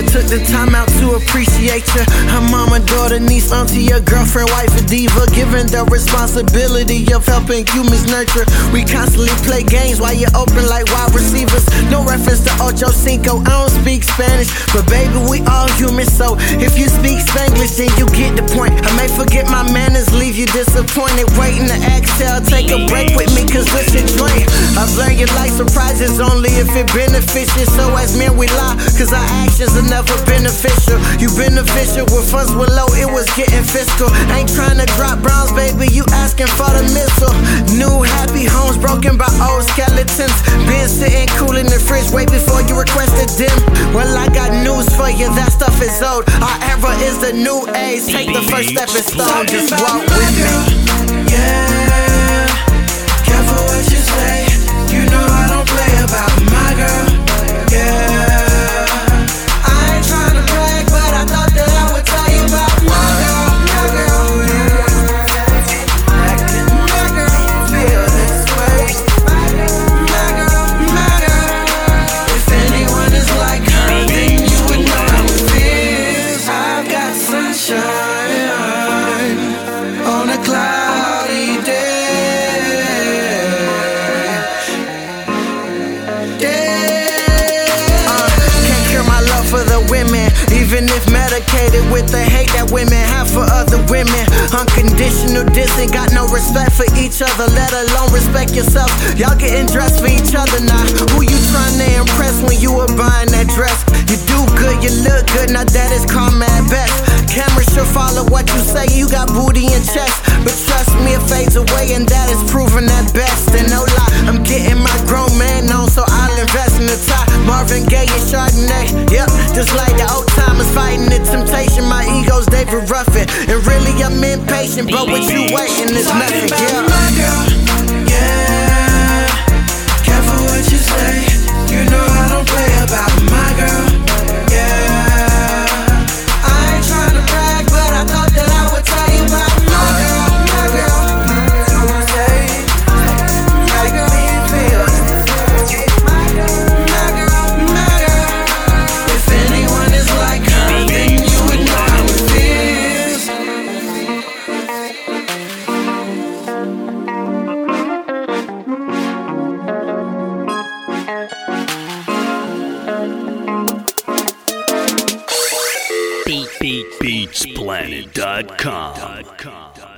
never took the time out to appreciate you. Her mama, daughter, niece, auntie, your girlfriend, wife, a diva. Given the responsibility of helping humans nurture. We constantly play games while you're open like wide reference to Ocho Cinco, I don't speak Spanish. But baby, we all human, so if you speak Spanglish, then you get the point. I may forget my manners, leave you disappointed. Waiting to exhale, take a break with me, cause this a. I've learned you like surprises only if it benefits you. So as men, we lie, cause our actions are never beneficial. You beneficial with funds were low, it was getting fiscal. Ain't trying to drop browns, baby, you asking for the missile. New happy homes broken by old skeletons. Been sitting cool in the fridge, wait before you requested dim. Well, I got news for you, that stuff is old. Our era is the new age. Take the first stepping stone, just walk with me. Yeah, careful what women, even if medicated with the hate that women have for other women. Unconditional dissing, got no respect for each other, let alone respect yourself. Y'all getting dressed for each other now. Who you trying to impress when you were buying that dress? You do good, you look good, now that is karma at best. Cameras should follow what you say, you got booty and chest. But Gaye and Chardonnay, yep, just like the old timers fighting the temptation. My ego's David Ruffin, and really I'm impatient, but what you waiting is nothing, yeah. my girl, yeah. Careful what you say. BeatsPlanet.com.